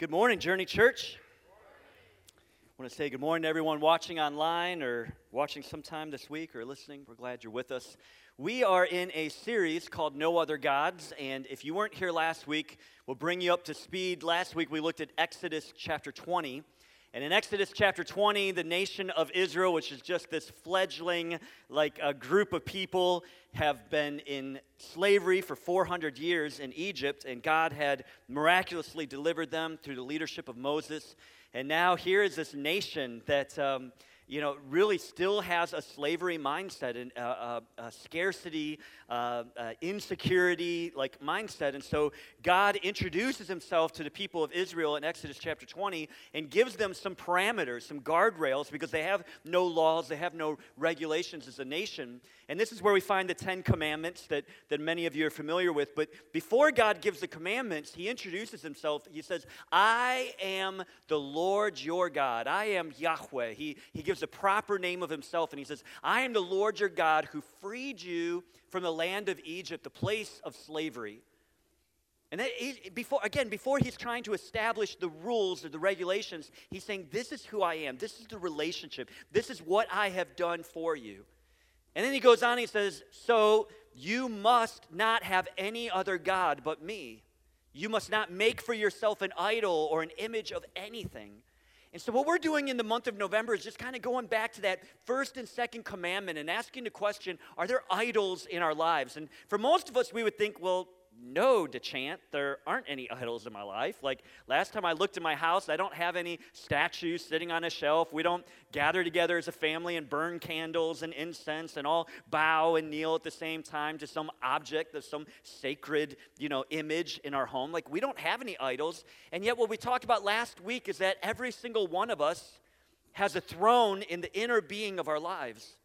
Good morning, Journey Church. I want to say good morning to everyone watching online or watching sometime this week or listening. We're glad you're with us. We are in a series called No Other Gods, and if you weren't here last week, we'll bring you up to speed. Last week we looked at Exodus chapter 20. And in Exodus chapter 20, the nation of Israel, which is just this fledgling, like a group of people, have been in slavery for 400 years in Egypt, and God had miraculously delivered them through the leadership of Moses. And now here is this nation that. Um, you know, really still has a slavery mindset and a, a, a scarcity, uh, uh, insecurity like mindset. And so God introduces himself to the people of Israel in Exodus chapter 20 and gives them some parameters, some guardrails, because they have no laws, they have no regulations as a nation. And this is where we find the Ten Commandments that, that many of you are familiar with. But before God gives the commandments, he introduces himself. He says, I am the Lord your God. I am Yahweh. He, he gives a proper name of himself, and he says, I am the Lord your God who freed you from the land of Egypt, the place of slavery. And he, before, again, before he's trying to establish the rules or the regulations, he's saying, This is who I am. This is the relationship. This is what I have done for you. And then he goes on, he says, So you must not have any other God but me. You must not make for yourself an idol or an image of anything. And so, what we're doing in the month of November is just kind of going back to that first and second commandment and asking the question are there idols in our lives? And for most of us, we would think, well, no, DeChant, there aren't any idols in my life. Like last time I looked in my house, I don't have any statues sitting on a shelf. We don't gather together as a family and burn candles and incense and all bow and kneel at the same time to some object, of some sacred, you know, image in our home. Like we don't have any idols. And yet what we talked about last week is that every single one of us has a throne in the inner being of our lives.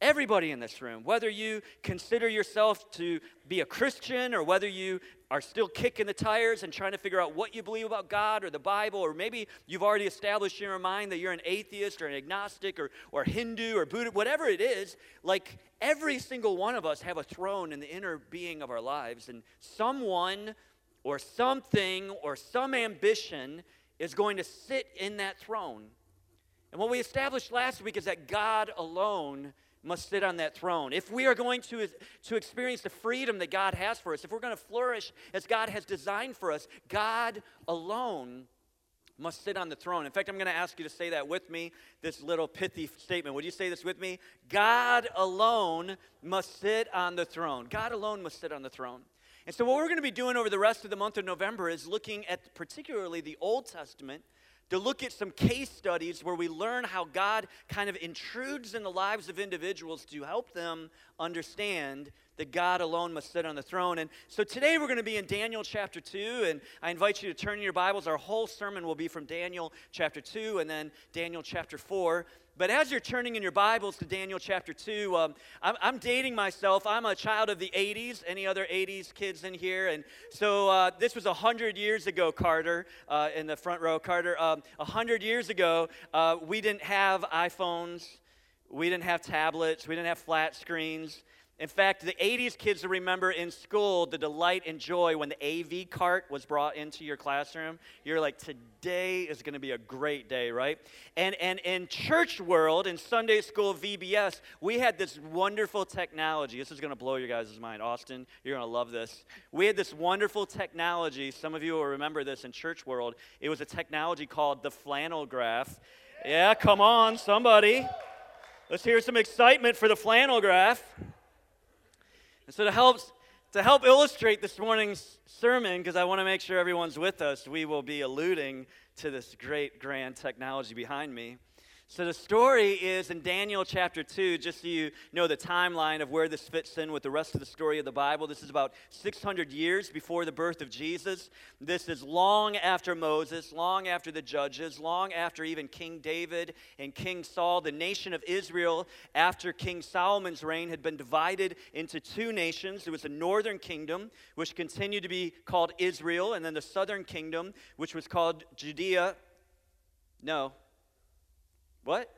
Everybody in this room, whether you consider yourself to be a Christian or whether you are still kicking the tires and trying to figure out what you believe about God or the Bible, or maybe you've already established in your mind that you're an atheist or an agnostic or, or Hindu or Buddha, whatever it is, like every single one of us have a throne in the inner being of our lives, and someone or something or some ambition is going to sit in that throne. And what we established last week is that God alone must sit on that throne. If we are going to, to experience the freedom that God has for us, if we're going to flourish as God has designed for us, God alone must sit on the throne. In fact, I'm going to ask you to say that with me, this little pithy statement. Would you say this with me? God alone must sit on the throne. God alone must sit on the throne. And so, what we're going to be doing over the rest of the month of November is looking at particularly the Old Testament to look at some case studies where we learn how God kind of intrudes in the lives of individuals to help them understand that God alone must sit on the throne. And so today we're going to be in Daniel chapter 2, and I invite you to turn in your Bibles. Our whole sermon will be from Daniel chapter 2 and then Daniel chapter 4. But as you're turning in your Bibles to Daniel chapter 2, um, I'm, I'm, dating myself. I'm a child of the 80s. Any other 80s kids in here? And so uh, this was 100 years ago, Carter, uh, in the front row. Carter, um, 100 years ago, uh, we didn't have iPhones, we didn't have tablets, we didn't have flat screens. In fact, the 80s kids remember in school the delight and joy when the AV cart was brought into your classroom. You're like, today is going to be a great day, right? And, and in church world, in Sunday school VBS, we had this wonderful technology. This is going to blow your guys' mind. Austin, you're going to love this. We had this wonderful technology. Some of you will remember this in church world. It was a technology called the flannel graph. Yeah, come on, somebody. Let's hear some excitement for the flannel graph. And so to help, to help illustrate this morning's sermon, because I want to make sure everyone's with us, we will be alluding to this great, grand technology behind me. So the story is in Daniel chapter 2, just so you know the timeline of where this fits in with the rest of the story of the Bible. This is about 600 years before the birth of Jesus. This is long after Moses, long after the judges, long after even King David and King Saul. The nation of Israel, after King Solomon's reign, had been divided into two nations. There was the northern kingdom, which continued to be called Israel, and then the southern kingdom, which was called Judea. No, what?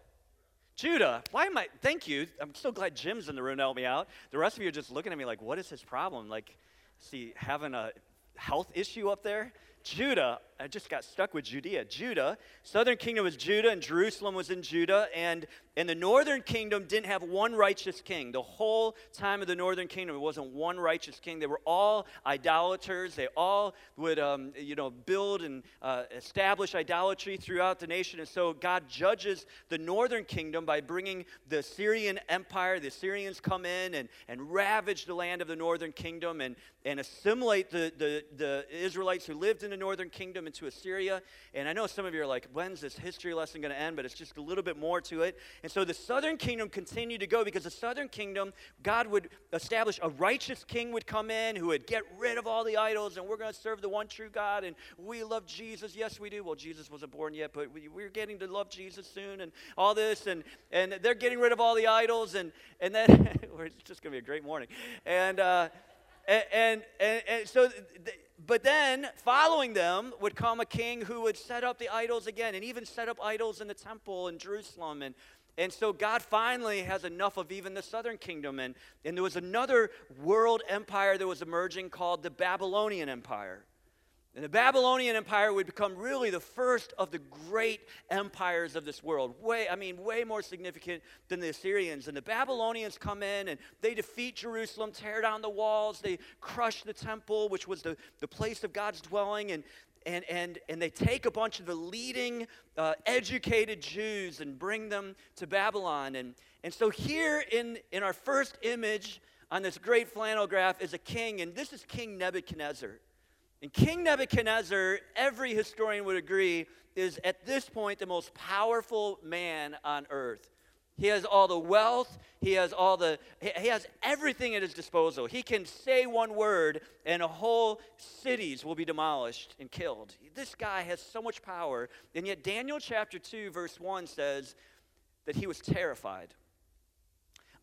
Judah. Why am I? Thank you. I'm so glad Jim's in the room to help me out. The rest of you are just looking at me like, what is his problem? Like, see, having a health issue up there? Judah, I just got stuck with Judea. Judah, southern kingdom was Judah, and Jerusalem was in Judah. And, and the northern kingdom didn't have one righteous king. The whole time of the northern kingdom, it wasn't one righteous king. They were all idolaters. They all would, um, you know, build and uh, establish idolatry throughout the nation. And so God judges the northern kingdom by bringing the Syrian empire. The Syrians come in and, and ravage the land of the northern kingdom and, and assimilate the, the, the Israelites who lived in the northern kingdom into Assyria. And I know some of you are like, when's this history lesson going to end? But it's just a little bit more to it. And so the southern kingdom continued to go because the southern kingdom, God would establish a righteous king would come in who would get rid of all the idols and we're going to serve the one true God and we love Jesus. Yes, we do. Well, Jesus wasn't born yet, but we, we're getting to love Jesus soon and all this. And, and they're getting rid of all the idols. And, and then it's just going to be a great morning. And, uh, and, and, and, and so, but then following them would come a king who would set up the idols again and even set up idols in the temple in Jerusalem. And, and so God finally has enough of even the southern kingdom. And, and there was another world empire that was emerging called the Babylonian Empire. And the Babylonian Empire would become really the first of the great empires of this world. Way, I mean, way more significant than the Assyrians. And the Babylonians come in and they defeat Jerusalem, tear down the walls, they crush the temple, which was the, the place of God's dwelling, and, and, and, and they take a bunch of the leading uh, educated Jews and bring them to Babylon. And, and so here in, in our first image on this great flannel graph is a king, and this is King Nebuchadnezzar. And King Nebuchadnezzar, every historian would agree, is at this point the most powerful man on earth. He has all the wealth, he has all the he has everything at his disposal. He can say one word and whole cities will be demolished and killed. This guy has so much power, and yet Daniel chapter 2 verse 1 says that he was terrified.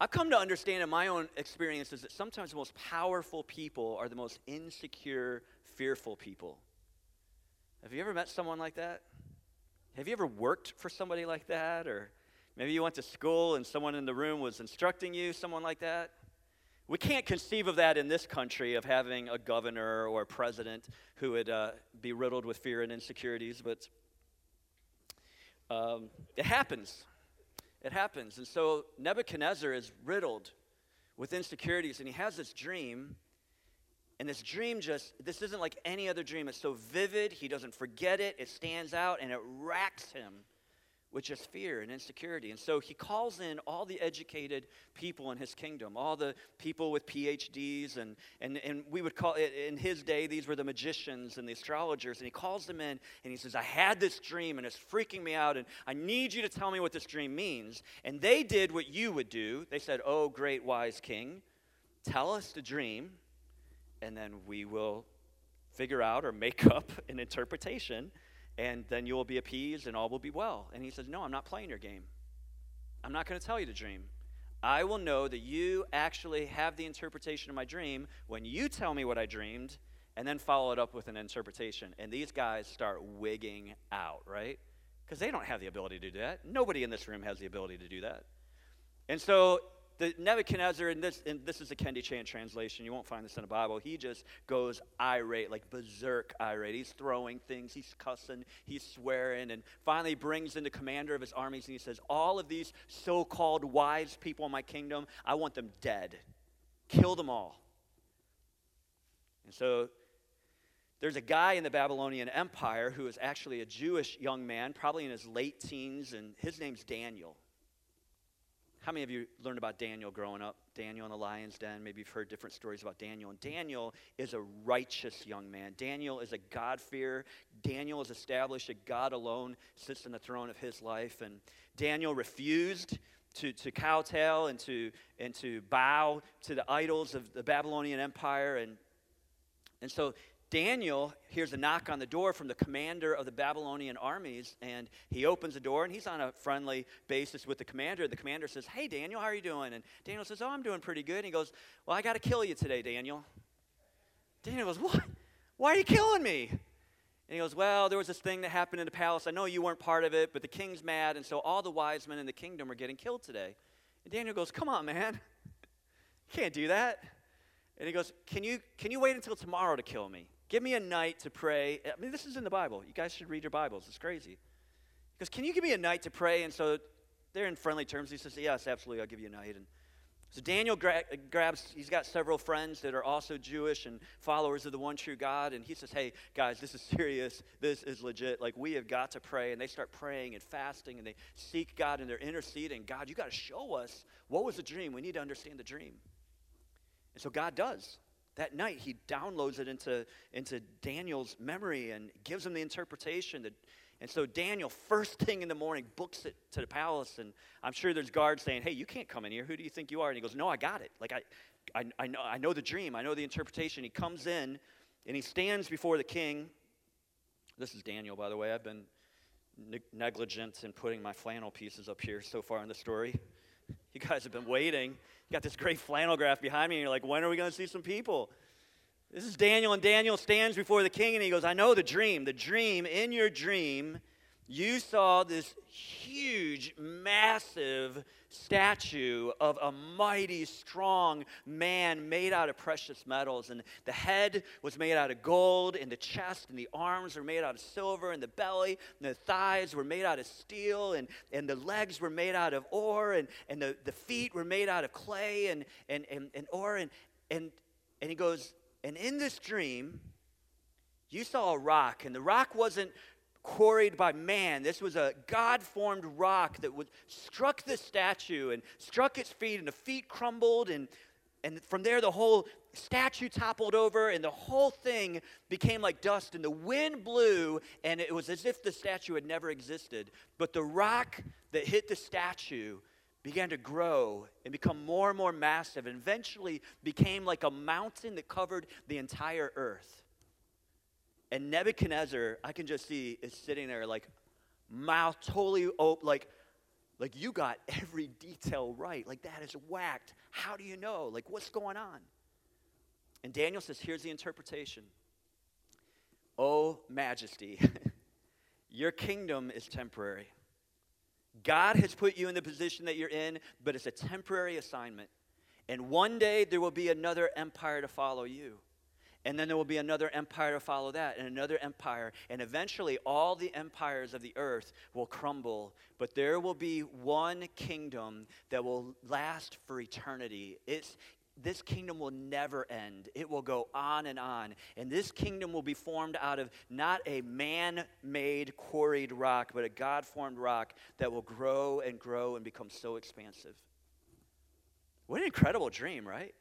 I've come to understand in my own experiences that sometimes the most powerful people are the most insecure fearful people. Have you ever met someone like that? Have you ever worked for somebody like that? Or maybe you went to school and someone in the room was instructing you, someone like that? We can't conceive of that in this country, of having a governor or a president who would uh, be riddled with fear and insecurities, but um, it happens. It happens. And so Nebuchadnezzar is riddled with insecurities, and he has this dream and this dream just, this isn't like any other dream. It's so vivid, he doesn't forget it, it stands out, and it racks him with just fear and insecurity. And so he calls in all the educated people in his kingdom, all the people with PhDs, and, and, and we would call it, in his day, these were the magicians and the astrologers. And he calls them in and he says, I had this dream and it's freaking me out, and I need you to tell me what this dream means. And they did what you would do. They said, Oh, great wise king, tell us the dream and then we will figure out or make up an interpretation, and then you will be appeased and all will be well. And he says, No, I'm not playing your game. I'm not going to tell you the dream. I will know that you actually have the interpretation of my dream when you tell me what I dreamed and then follow it up with an interpretation. And these guys start wigging out, right? Because they don't have the ability to do that. Nobody in this room has the ability to do that. And so the Nebuchadnezzar, and this, and this is a Ken DeChant translation, you won't find this in the Bible, he just goes irate, like berserk irate. He's throwing things, he's cussing, he's swearing, and finally brings in the commander of his armies and he says, All of these so called wise people in my kingdom, I want them dead. Kill them all. And so there's a guy in the Babylonian Empire who is actually a Jewish young man, probably in his late teens, and his name's Daniel. How many of you learned about Daniel growing up? Daniel in the lion's den. Maybe you've heard different stories about Daniel. And Daniel is a righteous young man. Daniel is a God-fearer. Daniel is established that God alone sits in the throne of his life. And Daniel refused to, to kowtow and to, and to bow to the idols of the Babylonian Empire. And, and so Daniel hears a knock on the door from the commander of the Babylonian armies, and he opens the door, and he's on a friendly basis with the commander. The commander says, Hey, Daniel, how are you doing? And Daniel says, Oh, I'm doing pretty good. And he goes, Well, I got to kill you today, Daniel. Daniel goes, What? Why are you killing me? And he goes, Well, there was this thing that happened in the palace. I know you weren't part of it, but the king's mad, and so all the wise men in the kingdom are getting killed today. And Daniel goes, Come on, man. You can't do that. And he goes, Can you, can you wait until tomorrow to kill me? Give me a night to pray. I mean, this is in the Bible. You guys should read your Bibles. It's crazy. Because can you give me a night to pray? And so they're in friendly terms. He says, Yes, absolutely, I'll give you a night. And so Daniel gra- uh, grabs, he's got several friends that are also Jewish and followers of the one true God. And he says, Hey, guys, this is serious. This is legit. Like, we have got to pray. And they start praying and fasting and they seek God and they're interceding. God, you got to show us what was the dream. We need to understand the dream. And so God does. That night, he downloads it into, into Daniel's memory and gives him the interpretation. That, and so Daniel, first thing in the morning, books it to the palace. And I'm sure there's guards saying, Hey, you can't come in here. Who do you think you are? And he goes, No, I got it. Like, I, I, I, know, I know the dream, I know the interpretation. He comes in and he stands before the king. This is Daniel, by the way. I've been ne- negligent in putting my flannel pieces up here so far in the story. You guys have been waiting. Got this great flannel graph behind me, and you're like, when are we going to see some people? This is Daniel, and Daniel stands before the king and he goes, I know the dream. The dream, in your dream, you saw this huge, massive statue of a mighty, strong man made out of precious metals. And the head was made out of gold, and the chest and the arms were made out of silver, and the belly and the thighs were made out of steel, and, and the legs were made out of ore, and, and the, the feet were made out of clay and, and, and, and ore. And, and, and he goes, and in this dream, you saw a rock, and the rock wasn't quarried by man. This was a God formed rock that would, struck the statue and struck its feet, and the feet crumbled, and, and from there the whole statue toppled over, and the whole thing became like dust, and the wind blew, and it was as if the statue had never existed. But the rock that hit the statue began to grow and become more and more massive and eventually became like a mountain that covered the entire earth. And Nebuchadnezzar, I can just see, is sitting there like mouth totally open, like, like you got every detail right. Like that is whacked. How do you know? Like what's going on? And Daniel says, here's the interpretation. Oh, majesty, your kingdom is temporary. God has put you in the position that you're in, but it's a temporary assignment. And one day there will be another empire to follow you. And then there will be another empire to follow that, and another empire. And eventually, all the empires of the earth will crumble. But there will be one kingdom that will last for eternity. It's, this kingdom will never end. It will go on and on. And this kingdom will be formed out of not a man made quarried rock, but a God formed rock that will grow and grow and become so expansive. What an incredible dream, right?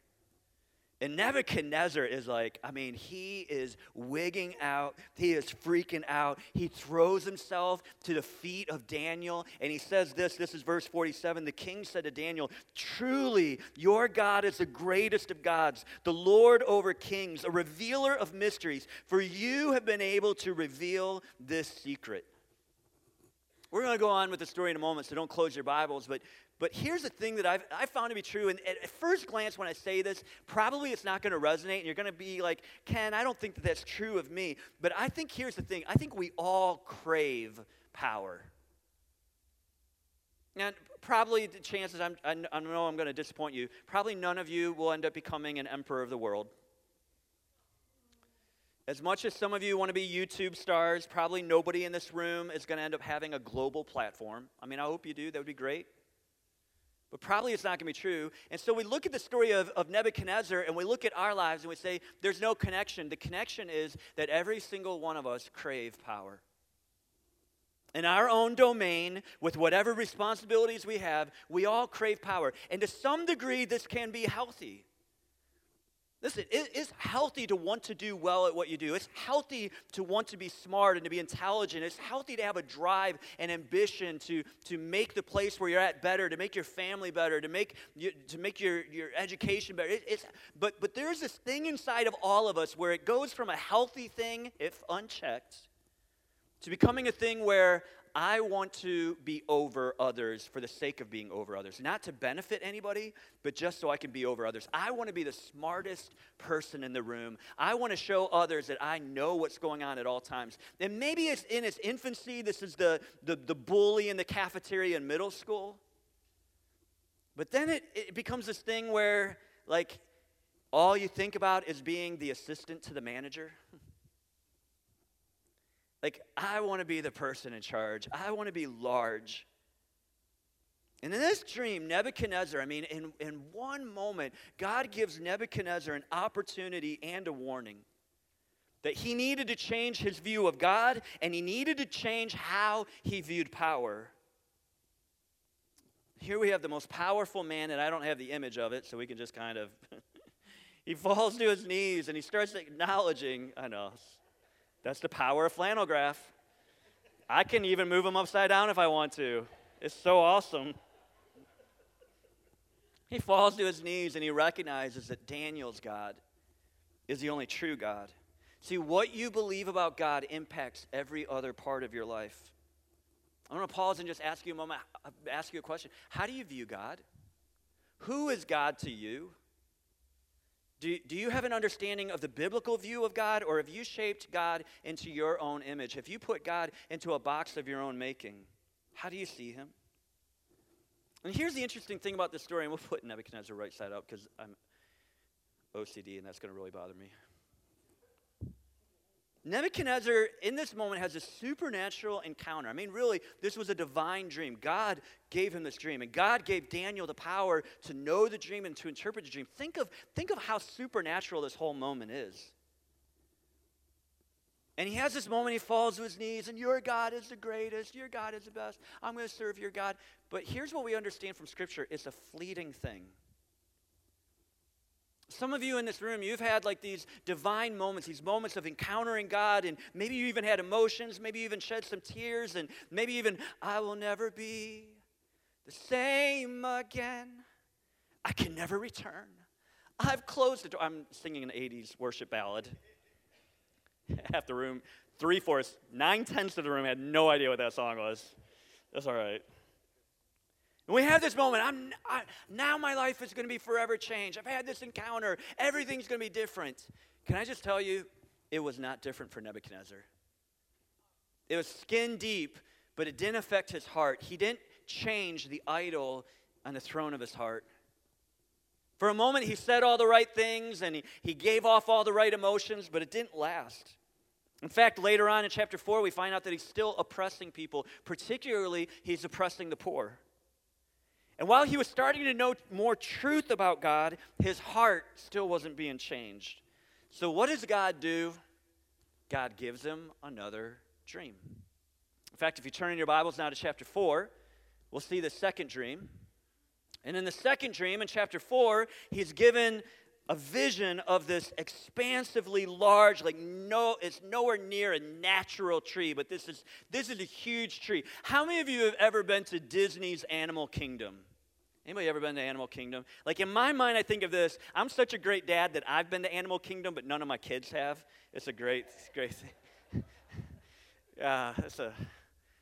And Nebuchadnezzar is like, I mean, he is wigging out. He is freaking out. He throws himself to the feet of Daniel and he says this this is verse 47. The king said to Daniel, Truly, your God is the greatest of gods, the Lord over kings, a revealer of mysteries, for you have been able to reveal this secret. We're going to go on with the story in a moment, so don't close your Bibles. But, but here's the thing that I've, i found to be true. And at first glance, when I say this, probably it's not going to resonate. And you're going to be like, Ken, I don't think that that's true of me. But I think here's the thing I think we all crave power. And probably the chances, I'm, I know I'm going to disappoint you, probably none of you will end up becoming an emperor of the world. As much as some of you want to be YouTube stars, probably nobody in this room is going to end up having a global platform. I mean, I hope you do. That would be great. But probably it's not going to be true. And so we look at the story of, of Nebuchadnezzar and we look at our lives and we say, there's no connection. The connection is that every single one of us crave power. In our own domain, with whatever responsibilities we have, we all crave power. And to some degree, this can be healthy. Listen, it is healthy to want to do well at what you do. It's healthy to want to be smart and to be intelligent. It's healthy to have a drive and ambition to, to make the place where you're at better, to make your family better, to make, to make your, your education better. It, it's, but, but there's this thing inside of all of us where it goes from a healthy thing, if unchecked, to becoming a thing where I want to be over others for the sake of being over others, not to benefit anybody, but just so I can be over others. I want to be the smartest person in the room. I want to show others that I know what's going on at all times. And maybe it's in its infancy. This is the, the, the bully in the cafeteria in middle school. But then it, it becomes this thing where, like, all you think about is being the assistant to the manager. Like, I want to be the person in charge, I want to be large. And in this dream, Nebuchadnezzar, I mean, in, in one moment, God gives Nebuchadnezzar an opportunity and a warning that he needed to change his view of God and he needed to change how he viewed power. Here we have the most powerful man, and I don't have the image of it, so we can just kind of. he falls to his knees and he starts acknowledging, I know, that's the power of flannel graph. I can even move him upside down if I want to. It's so awesome. He falls to his knees and he recognizes that Daniel's God is the only true God. See, what you believe about God impacts every other part of your life. I'm going to pause and just ask you a moment, ask you a question. How do you view God? Who is God to you? Do, do you have an understanding of the biblical view of God, or have you shaped God into your own image? Have you put God into a box of your own making? How do you see him? And here's the interesting thing about this story, and we'll put Nebuchadnezzar right side up because I'm OCD and that's going to really bother me. Nebuchadnezzar, in this moment, has a supernatural encounter. I mean, really, this was a divine dream. God gave him this dream, and God gave Daniel the power to know the dream and to interpret the dream. Think of, think of how supernatural this whole moment is. And he has this moment, he falls to his knees, and your God is the greatest, your God is the best. I'm going to serve your God. But here's what we understand from Scripture it's a fleeting thing. Some of you in this room, you've had like these divine moments, these moments of encountering God, and maybe you even had emotions, maybe you even shed some tears, and maybe even, I will never be the same again. I can never return. I've closed the door. I'm singing an 80s worship ballad. Half the room, three fourths, nine tenths of the room had no idea what that song was. That's all right. And we have this moment. I'm I, now my life is going to be forever changed. I've had this encounter. Everything's going to be different. Can I just tell you, it was not different for Nebuchadnezzar. It was skin deep, but it didn't affect his heart. He didn't change the idol on the throne of his heart. For a moment, he said all the right things and he, he gave off all the right emotions, but it didn't last. In fact, later on in chapter 4, we find out that he's still oppressing people, particularly, he's oppressing the poor. And while he was starting to know more truth about God, his heart still wasn't being changed. So, what does God do? God gives him another dream. In fact, if you turn in your Bibles now to chapter 4, we'll see the second dream. And in the second dream, in chapter 4, he's given a vision of this expansively large like no it's nowhere near a natural tree but this is this is a huge tree how many of you have ever been to disney's animal kingdom anybody ever been to animal kingdom? Like in my mind i think of this i'm such a great dad that i've been to animal kingdom but none of my kids have. It's a great great thing. Yeah it's a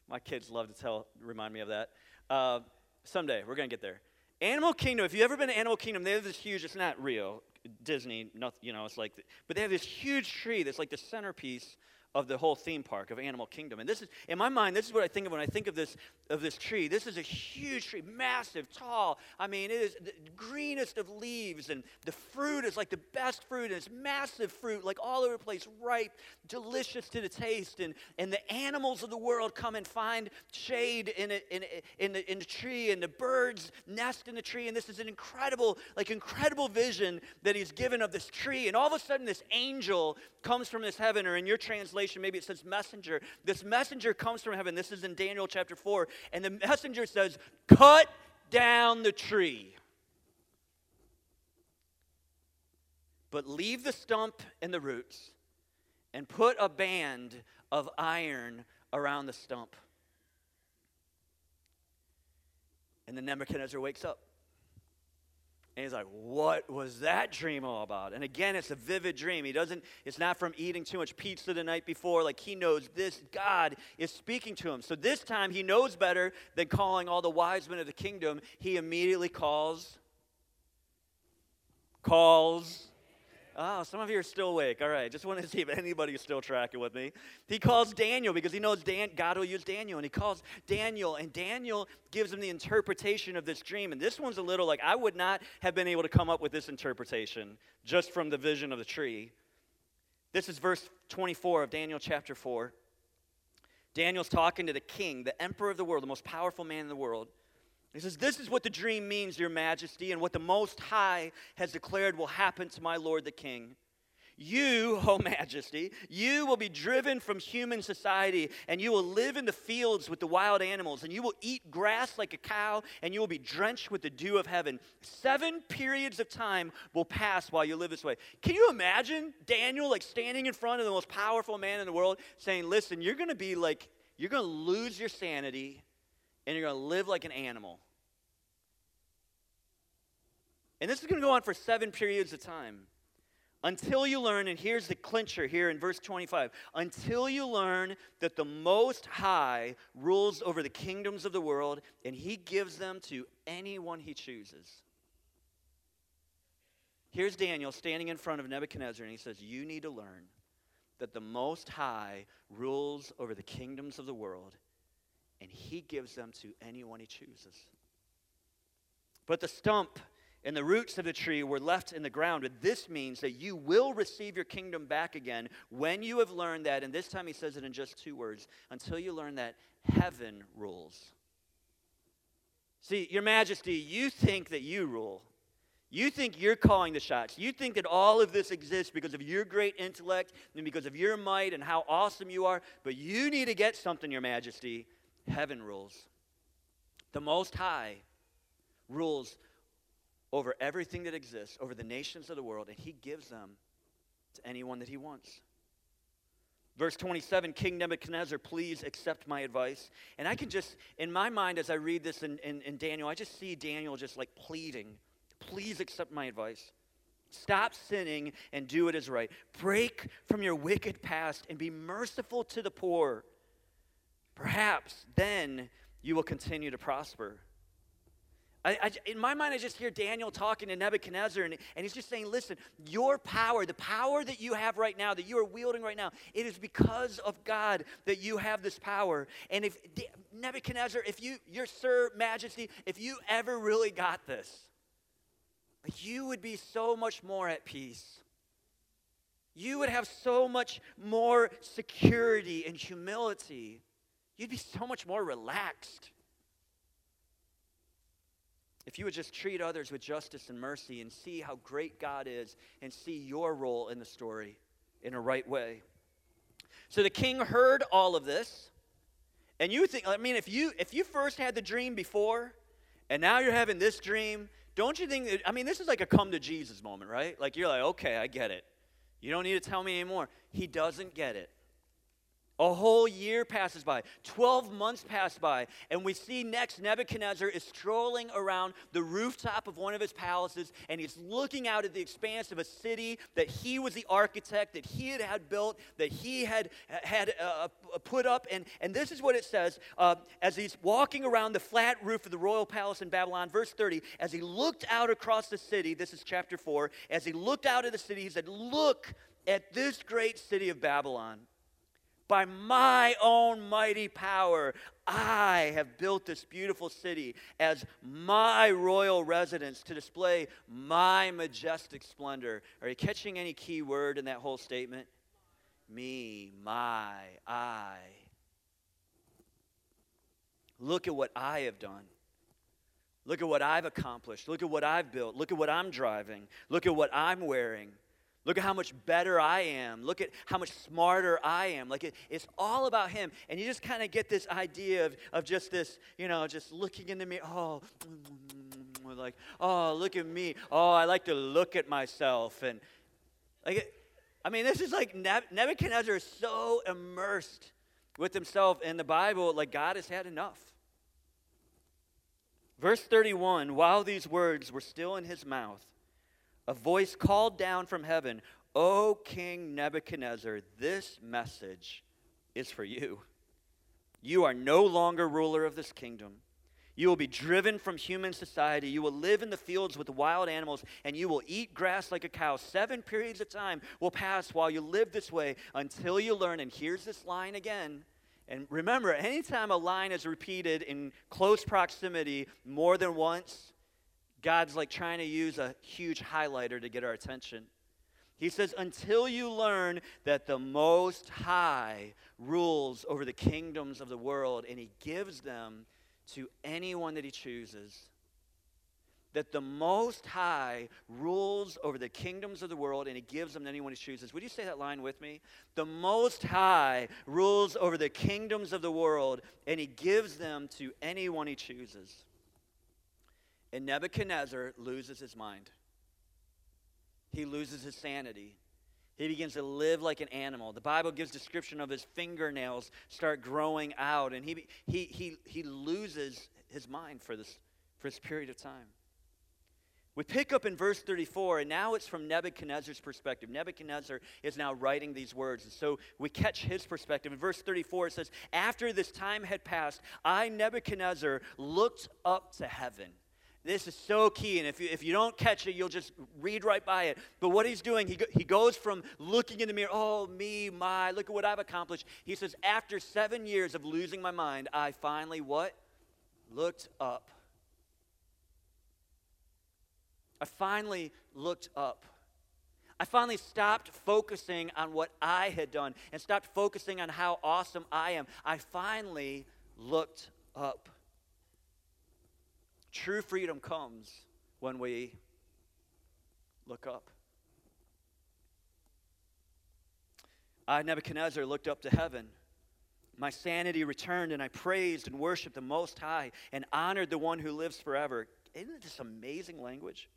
my kids love to tell remind me of that. Uh, someday we're to get there. Animal Kingdom, if you've ever been to Animal Kingdom, they have this huge, it's not real, Disney, nothing, you know, it's like, but they have this huge tree that's like the centerpiece of the whole theme park of Animal Kingdom. And this is, in my mind, this is what I think of when I think of this, of this tree. This is a huge tree, massive, tall. I mean, it is the greenest of leaves, and the fruit is like the best fruit, and it's massive fruit, like all over the place, ripe, delicious to the taste. And, and the animals of the world come and find shade in, it, in, in, the, in the tree, and the birds nest in the tree. And this is an incredible, like incredible vision that he's given of this tree. And all of a sudden, this angel comes from this heaven, or in your translation, maybe it says messenger. This messenger comes from heaven. This is in Daniel chapter 4. And the messenger says, Cut down the tree. But leave the stump and the roots, and put a band of iron around the stump. And then Nebuchadnezzar wakes up. And he's like, What was that dream all about? And again, it's a vivid dream. He doesn't, it's not from eating too much pizza the night before. Like he knows this God is speaking to him. So this time he knows better than calling all the wise men of the kingdom. He immediately calls, calls Oh, some of you are still awake. All right, just wanted to see if anybody is still tracking with me. He calls Daniel because he knows Dan, God will use Daniel, and he calls Daniel, and Daniel gives him the interpretation of this dream. And this one's a little like I would not have been able to come up with this interpretation just from the vision of the tree. This is verse 24 of Daniel chapter 4. Daniel's talking to the king, the emperor of the world, the most powerful man in the world. He says, This is what the dream means, Your Majesty, and what the Most High has declared will happen to my Lord the King. You, O oh Majesty, you will be driven from human society, and you will live in the fields with the wild animals, and you will eat grass like a cow, and you will be drenched with the dew of heaven. Seven periods of time will pass while you live this way. Can you imagine Daniel like standing in front of the most powerful man in the world saying, Listen, you're going to be like, you're going to lose your sanity, and you're going to live like an animal. And this is going to go on for seven periods of time. Until you learn, and here's the clincher here in verse 25 until you learn that the Most High rules over the kingdoms of the world and he gives them to anyone he chooses. Here's Daniel standing in front of Nebuchadnezzar and he says, You need to learn that the Most High rules over the kingdoms of the world and he gives them to anyone he chooses. But the stump and the roots of the tree were left in the ground. But this means that you will receive your kingdom back again when you have learned that, and this time he says it in just two words until you learn that heaven rules. See, Your Majesty, you think that you rule. You think you're calling the shots. You think that all of this exists because of your great intellect and because of your might and how awesome you are. But you need to get something, Your Majesty. Heaven rules. The Most High rules over everything that exists, over the nations of the world, and he gives them to anyone that he wants. Verse 27 King Nebuchadnezzar, please accept my advice. And I can just, in my mind, as I read this in, in, in Daniel, I just see Daniel just like pleading, please accept my advice. Stop sinning and do what is right. Break from your wicked past and be merciful to the poor. Perhaps then you will continue to prosper. I, I, in my mind, I just hear Daniel talking to Nebuchadnezzar, and, and he's just saying, Listen, your power, the power that you have right now, that you are wielding right now, it is because of God that you have this power. And if Nebuchadnezzar, if you, your Sir Majesty, if you ever really got this, you would be so much more at peace. You would have so much more security and humility. You'd be so much more relaxed. If you would just treat others with justice and mercy and see how great God is and see your role in the story in a right way. So the king heard all of this. And you think, I mean, if you if you first had the dream before and now you're having this dream, don't you think, I mean, this is like a come to Jesus moment, right? Like you're like, okay, I get it. You don't need to tell me anymore. He doesn't get it. A whole year passes by, 12 months pass by, and we see next Nebuchadnezzar is strolling around the rooftop of one of his palaces, and he's looking out at the expanse of a city that he was the architect, that he had, had built, that he had, had uh, uh, put up. And, and this is what it says uh, as he's walking around the flat roof of the royal palace in Babylon, verse 30, as he looked out across the city, this is chapter 4, as he looked out at the city, he said, Look at this great city of Babylon. By my own mighty power, I have built this beautiful city as my royal residence to display my majestic splendor. Are you catching any key word in that whole statement? Me, my, I. Look at what I have done. Look at what I've accomplished. Look at what I've built. Look at what I'm driving. Look at what I'm wearing. Look at how much better I am. Look at how much smarter I am. Like it, it's all about him. And you just kind of get this idea of, of just this, you know, just looking into me. Oh, like, oh, look at me. Oh, I like to look at myself. And like, it, I mean, this is like Nebuchadnezzar is so immersed with himself in the Bible, like God has had enough. Verse 31 While these words were still in his mouth, a voice called down from heaven, O King Nebuchadnezzar, this message is for you. You are no longer ruler of this kingdom. You will be driven from human society. You will live in the fields with wild animals, and you will eat grass like a cow. Seven periods of time will pass while you live this way until you learn. And here's this line again. And remember, anytime a line is repeated in close proximity more than once, God's like trying to use a huge highlighter to get our attention. He says, until you learn that the Most High rules over the kingdoms of the world and he gives them to anyone that he chooses. That the Most High rules over the kingdoms of the world and he gives them to anyone he chooses. Would you say that line with me? The Most High rules over the kingdoms of the world and he gives them to anyone he chooses. And Nebuchadnezzar loses his mind he loses his sanity. He begins to live like an animal. The Bible gives description of his fingernails start growing out, and he, he, he, he loses his mind for this, for this period of time. We pick up in verse 34, and now it's from Nebuchadnezzar's perspective. Nebuchadnezzar is now writing these words. And so we catch his perspective. In verse 34, it says, After this time had passed, I, Nebuchadnezzar, looked up to heaven. This is so key, and if you, if you don't catch it, you'll just read right by it. But what he's doing, he, go, he goes from looking in the mirror, oh, me, my, look at what I've accomplished. He says, after seven years of losing my mind, I finally what? Looked up. I finally looked up. I finally stopped focusing on what I had done and stopped focusing on how awesome I am. I finally looked up. True freedom comes when we look up. I, Nebuchadnezzar, looked up to heaven. My sanity returned, and I praised and worshiped the Most High and honored the one who lives forever. Isn't this amazing language?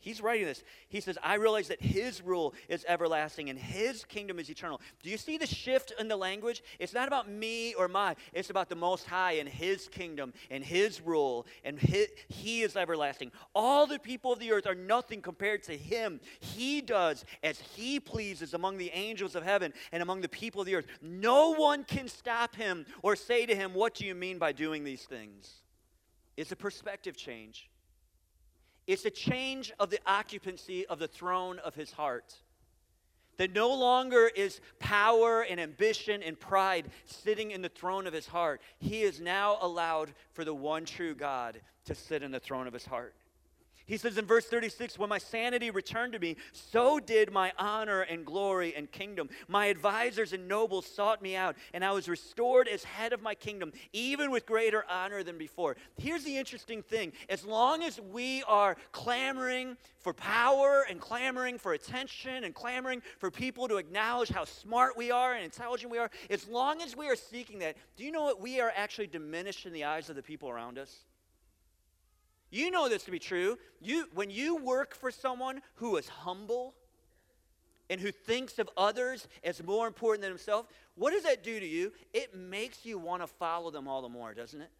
He's writing this. He says, I realize that his rule is everlasting and his kingdom is eternal. Do you see the shift in the language? It's not about me or my, it's about the Most High and his kingdom and his rule, and his, he is everlasting. All the people of the earth are nothing compared to him. He does as he pleases among the angels of heaven and among the people of the earth. No one can stop him or say to him, What do you mean by doing these things? It's a perspective change. It's a change of the occupancy of the throne of his heart. That no longer is power and ambition and pride sitting in the throne of his heart. He is now allowed for the one true God to sit in the throne of his heart. He says in verse 36 When my sanity returned to me, so did my honor and glory and kingdom. My advisors and nobles sought me out, and I was restored as head of my kingdom, even with greater honor than before. Here's the interesting thing as long as we are clamoring for power and clamoring for attention and clamoring for people to acknowledge how smart we are and intelligent we are, as long as we are seeking that, do you know what? We are actually diminished in the eyes of the people around us. You know this to be true. You, when you work for someone who is humble and who thinks of others as more important than himself, what does that do to you? It makes you want to follow them all the more, doesn't it?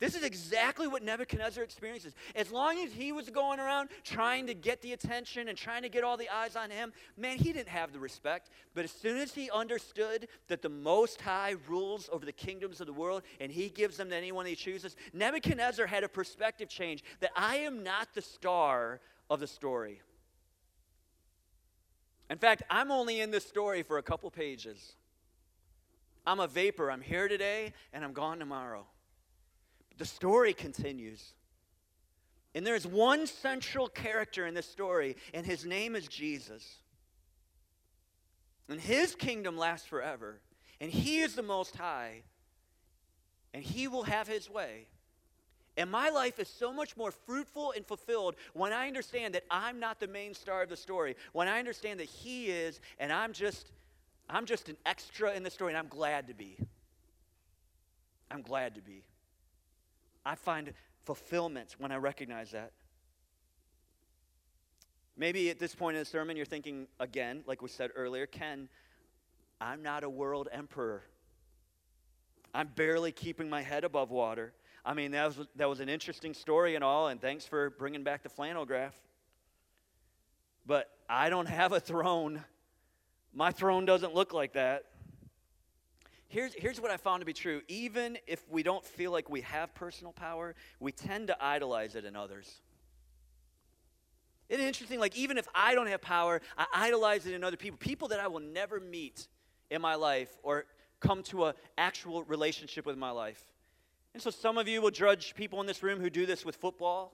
This is exactly what Nebuchadnezzar experiences. As long as he was going around trying to get the attention and trying to get all the eyes on him, man, he didn't have the respect. But as soon as he understood that the Most High rules over the kingdoms of the world and he gives them to anyone he chooses, Nebuchadnezzar had a perspective change that I am not the star of the story. In fact, I'm only in this story for a couple pages. I'm a vapor. I'm here today and I'm gone tomorrow the story continues. And there's one central character in this story, and his name is Jesus. And his kingdom lasts forever. And he is the most high. And he will have his way. And my life is so much more fruitful and fulfilled when I understand that I'm not the main star of the story. When I understand that he is, and I'm just I'm just an extra in the story, and I'm glad to be. I'm glad to be. I find fulfillment when I recognize that. Maybe at this point in the sermon, you're thinking again, like we said earlier, Ken, I'm not a world emperor. I'm barely keeping my head above water. I mean, that was, that was an interesting story and all, and thanks for bringing back the flannel graph. But I don't have a throne. My throne doesn't look like that. Here's, here's what I found to be true. Even if we don't feel like we have personal power, we tend to idolize it in others. Isn't it interesting? Like, even if I don't have power, I idolize it in other people, people that I will never meet in my life or come to an actual relationship with my life. And so, some of you will judge people in this room who do this with football.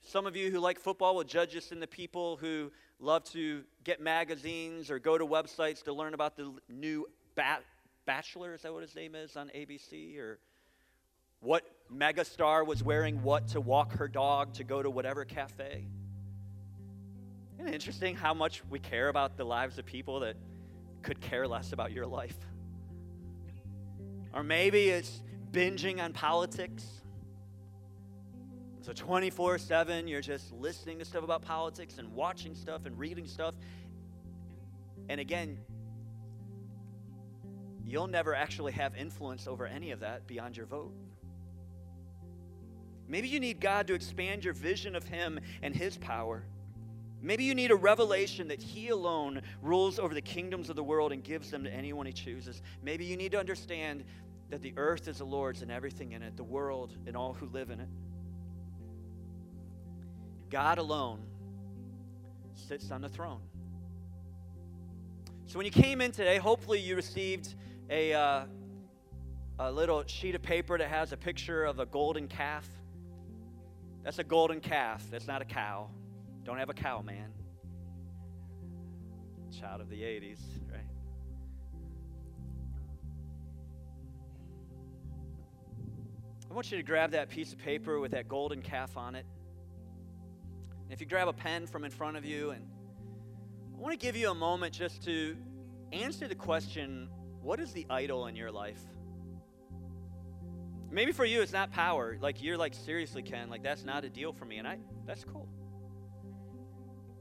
Some of you who like football will judge us in the people who love to get magazines or go to websites to learn about the new bat, Bachelor. Is that what his name is on ABC? Or what megastar was wearing what to walk her dog to go to whatever cafe? Isn't it interesting how much we care about the lives of people that could care less about your life? Or maybe it's binging on politics. So 24 7, you're just listening to stuff about politics and watching stuff and reading stuff. And again, you'll never actually have influence over any of that beyond your vote. Maybe you need God to expand your vision of Him and His power. Maybe you need a revelation that He alone rules over the kingdoms of the world and gives them to anyone He chooses. Maybe you need to understand that the earth is the Lord's and everything in it, the world and all who live in it. God alone sits on the throne. So when you came in today, hopefully you received a, uh, a little sheet of paper that has a picture of a golden calf. That's a golden calf. That's not a cow. Don't have a cow, man. Child of the 80s, right? I want you to grab that piece of paper with that golden calf on it. And if you grab a pen from in front of you, and I want to give you a moment just to answer the question what is the idol in your life? Maybe for you it's not power. Like you're like seriously Ken, like that's not a deal for me and I that's cool.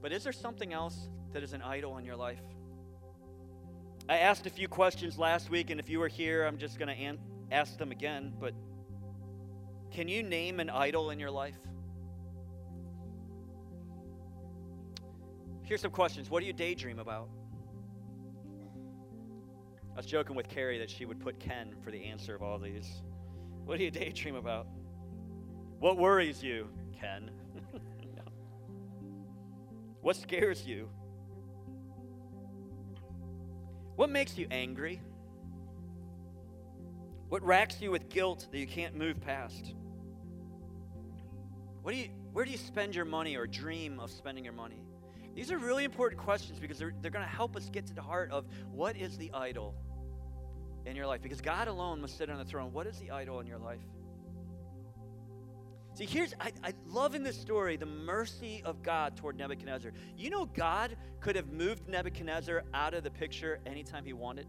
But is there something else that is an idol in your life? I asked a few questions last week and if you were here I'm just going to an- ask them again, but can you name an idol in your life? Here's some questions. What do you daydream about? I was joking with Carrie that she would put Ken for the answer of all these. What do you daydream about? What worries you, Ken? no. What scares you? What makes you angry? What racks you with guilt that you can't move past? What do you, where do you spend your money or dream of spending your money? These are really important questions because they're, they're going to help us get to the heart of what is the idol in your life. Because God alone must sit on the throne. What is the idol in your life? See, here's, I, I love in this story the mercy of God toward Nebuchadnezzar. You know, God could have moved Nebuchadnezzar out of the picture anytime he wanted.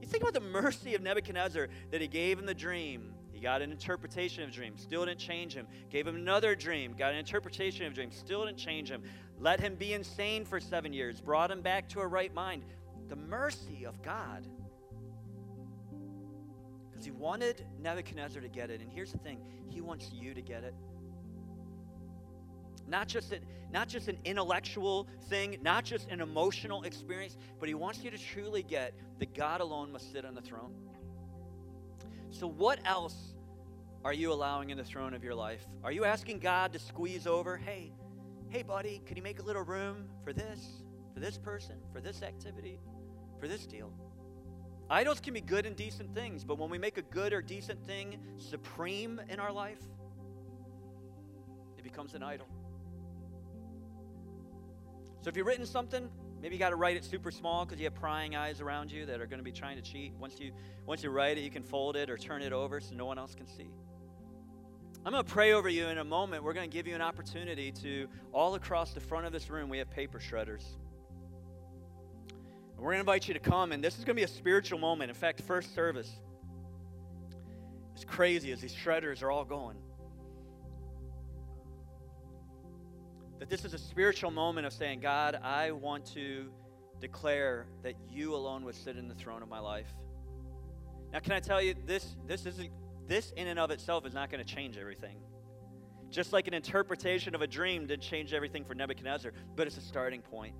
You think about the mercy of Nebuchadnezzar that he gave in the dream he got an interpretation of dreams, still didn't change him. Gave him another dream, got an interpretation of dreams, still didn't change him. Let him be insane for seven years, brought him back to a right mind. The mercy of God. Because he wanted Nebuchadnezzar to get it. And here's the thing he wants you to get it. Not just, a, not just an intellectual thing, not just an emotional experience, but he wants you to truly get that God alone must sit on the throne. So, what else are you allowing in the throne of your life? Are you asking God to squeeze over? Hey, hey, buddy, could you make a little room for this, for this person, for this activity, for this deal? Idols can be good and decent things, but when we make a good or decent thing supreme in our life, it becomes an idol. So if you've written something, Maybe you got to write it super small because you have prying eyes around you that are going to be trying to cheat. Once you, once you write it, you can fold it or turn it over so no one else can see. I'm going to pray over you in a moment. We're going to give you an opportunity to, all across the front of this room, we have paper shredders. And we're going to invite you to come, and this is going to be a spiritual moment. In fact, first service is crazy as these shredders are all going. That this is a spiritual moment of saying, God, I want to declare that you alone would sit in the throne of my life. Now, can I tell you, this, this, isn't, this in and of itself is not going to change everything. Just like an interpretation of a dream did change everything for Nebuchadnezzar, but it's a starting point.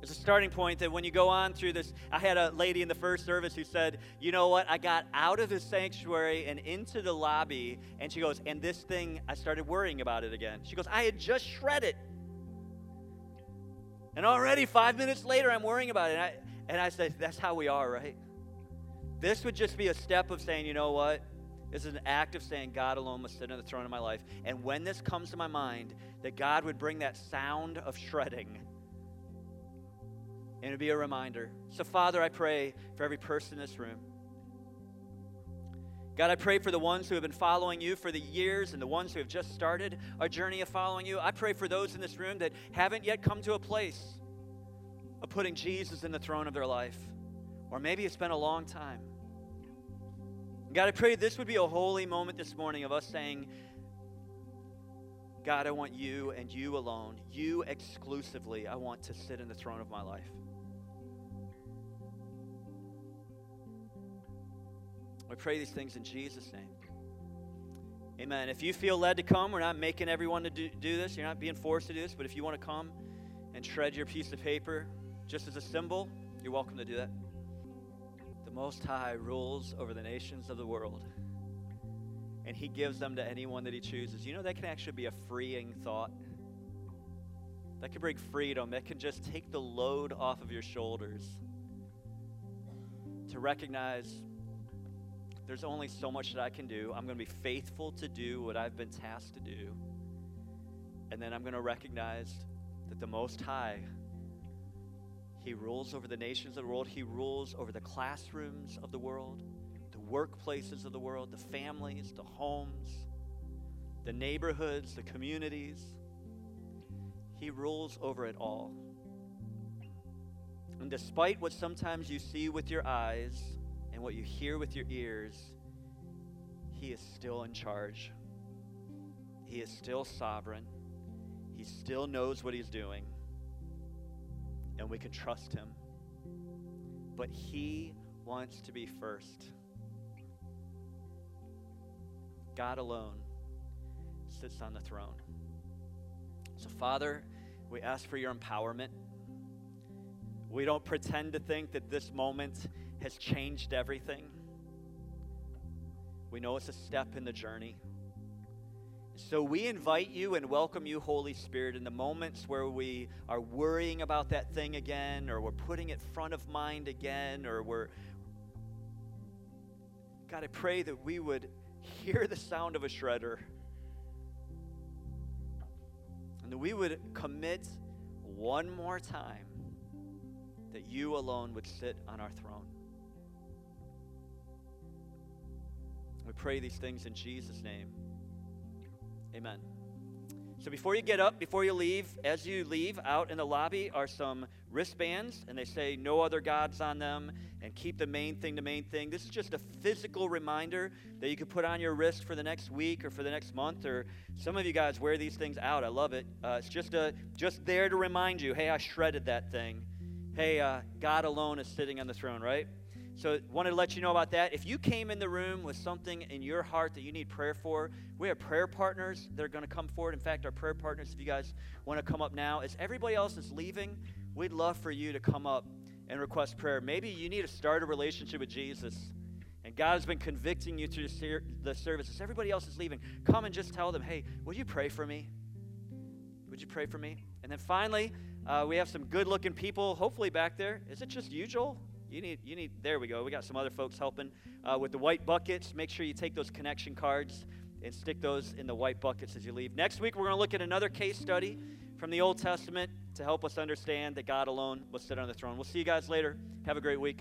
It's a starting point that when you go on through this, I had a lady in the first service who said, You know what? I got out of the sanctuary and into the lobby, and she goes, And this thing, I started worrying about it again. She goes, I had just shredded. And already five minutes later, I'm worrying about it. And I, and I said, That's how we are, right? This would just be a step of saying, You know what? This is an act of saying, God alone must sit on the throne of my life. And when this comes to my mind, that God would bring that sound of shredding and it'd be a reminder. So, Father, I pray for every person in this room. God, I pray for the ones who have been following you for the years and the ones who have just started our journey of following you. I pray for those in this room that haven't yet come to a place of putting Jesus in the throne of their life. Or maybe it's been a long time. God, I pray this would be a holy moment this morning of us saying, God, I want you and you alone, you exclusively, I want to sit in the throne of my life. I pray these things in Jesus' name. Amen. If you feel led to come, we're not making everyone to do, do this. You're not being forced to do this, but if you want to come and shred your piece of paper just as a symbol, you're welcome to do that. Most High rules over the nations of the world, and He gives them to anyone that He chooses. You know, that can actually be a freeing thought. That can bring freedom. That can just take the load off of your shoulders to recognize there's only so much that I can do. I'm going to be faithful to do what I've been tasked to do. And then I'm going to recognize that the Most High he rules over the nations of the world. He rules over the classrooms of the world, the workplaces of the world, the families, the homes, the neighborhoods, the communities. He rules over it all. And despite what sometimes you see with your eyes and what you hear with your ears, He is still in charge. He is still sovereign. He still knows what He's doing and we can trust him. But he wants to be first. God alone sits on the throne. So, Father, we ask for your empowerment. We don't pretend to think that this moment has changed everything. We know it's a step in the journey. So we invite you and welcome you, Holy Spirit, in the moments where we are worrying about that thing again, or we're putting it front of mind again, or we're. God, I pray that we would hear the sound of a shredder and that we would commit one more time that you alone would sit on our throne. We pray these things in Jesus' name. Amen. So before you get up, before you leave, as you leave, out in the lobby are some wristbands, and they say no other gods on them, and keep the main thing the main thing. This is just a physical reminder that you could put on your wrist for the next week or for the next month, or some of you guys wear these things out. I love it. Uh, it's just a just there to remind you, hey, I shredded that thing. Hey, uh, God alone is sitting on the throne, right? So, wanted to let you know about that. If you came in the room with something in your heart that you need prayer for, we have prayer partners that are going to come forward. In fact, our prayer partners, if you guys want to come up now, as everybody else is leaving, we'd love for you to come up and request prayer. Maybe you need to start a relationship with Jesus, and God has been convicting you through the service. As everybody else is leaving, come and just tell them, hey, would you pray for me? Would you pray for me? And then finally, uh, we have some good looking people, hopefully, back there. Is it just you? You need, you need, there we go. We got some other folks helping uh, with the white buckets. Make sure you take those connection cards and stick those in the white buckets as you leave. Next week, we're going to look at another case study from the Old Testament to help us understand that God alone will sit on the throne. We'll see you guys later. Have a great week.